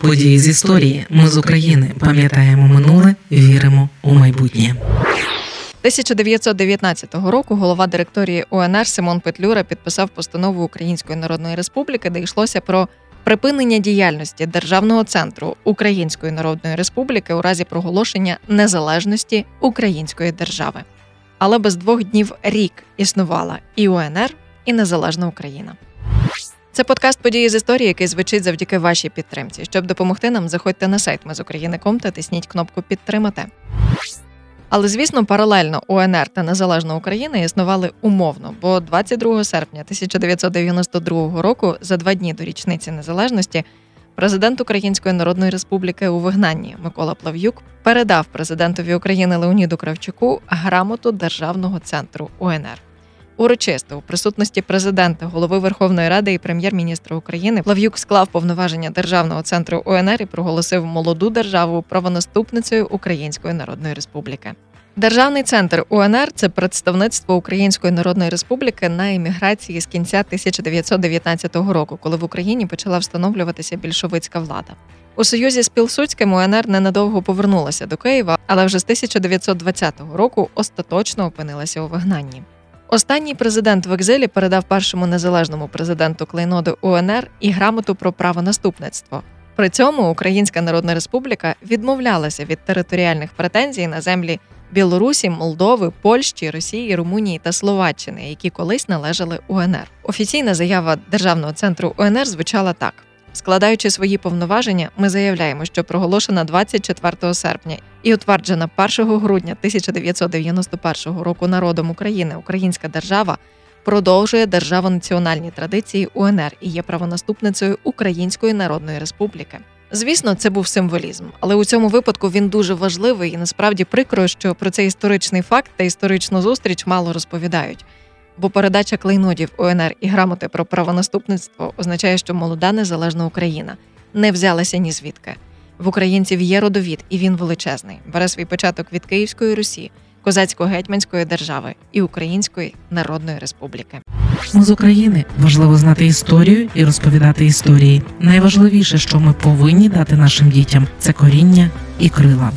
Події з історії. Ми з України пам'ятаємо минуле, віримо у майбутнє. 1919 року голова директорії УНР Симон Петлюра підписав постанову Української Народної Республіки, де йшлося про припинення діяльності державного центру Української Народної Республіки у разі проголошення незалежності Української держави. Але без двох днів рік існувала і УНР, і Незалежна Україна. Це подкаст події з історії, який звучить завдяки вашій підтримці. Щоб допомогти нам, заходьте на сайт Ми з України.ком та тисніть кнопку Підтримати. Але звісно, паралельно УНР та Незалежна Україна існували умовно, бо 22 серпня 1992 року, за два дні до річниці незалежності, президент Української Народної Республіки у вигнанні Микола Плав'юк передав президентові України Леоніду Кравчуку грамоту Державного центру УНР. Урочисто у присутності президента, голови Верховної Ради і прем'єр-міністра України Плав'юк склав повноваження державного центру УНР і проголосив молоду державу правонаступницею Української Народної Республіки. Державний центр УНР це представництво Української Народної Республіки на еміграції з кінця 1919 року, коли в Україні почала встановлюватися більшовицька влада. У союзі з Пілсудським УНР ненадовго повернулася до Києва, але вже з 1920 року остаточно опинилася у вигнанні. Останній президент в екзилі передав першому незалежному президенту клейноди УНР і грамоту про правонаступництво. При цьому Українська Народна Республіка відмовлялася від територіальних претензій на землі Білорусі, Молдови, Польщі, Росії, Румунії та Словаччини, які колись належали УНР. Офіційна заява Державного центру УНР звучала так. Складаючи свої повноваження, ми заявляємо, що проголошена 24 серпня і утверджена 1 грудня 1991 року народом України Українська держава продовжує державо-національні традиції УНР і є правонаступницею Української Народної Республіки. Звісно, це був символізм, але у цьому випадку він дуже важливий і насправді прикро, що про цей історичний факт та історичну зустріч мало розповідають. Бо передача клейнодів УНР і грамоти про правонаступництво означає, що молода незалежна Україна не взялася ні звідки. В українців є родовід, і він величезний. Бере свій початок від Київської Русі, Козацько-гетьманської держави і Української Народної Республіки. Ми з України важливо знати історію і розповідати історії. Найважливіше, що ми повинні дати нашим дітям, це коріння і крила.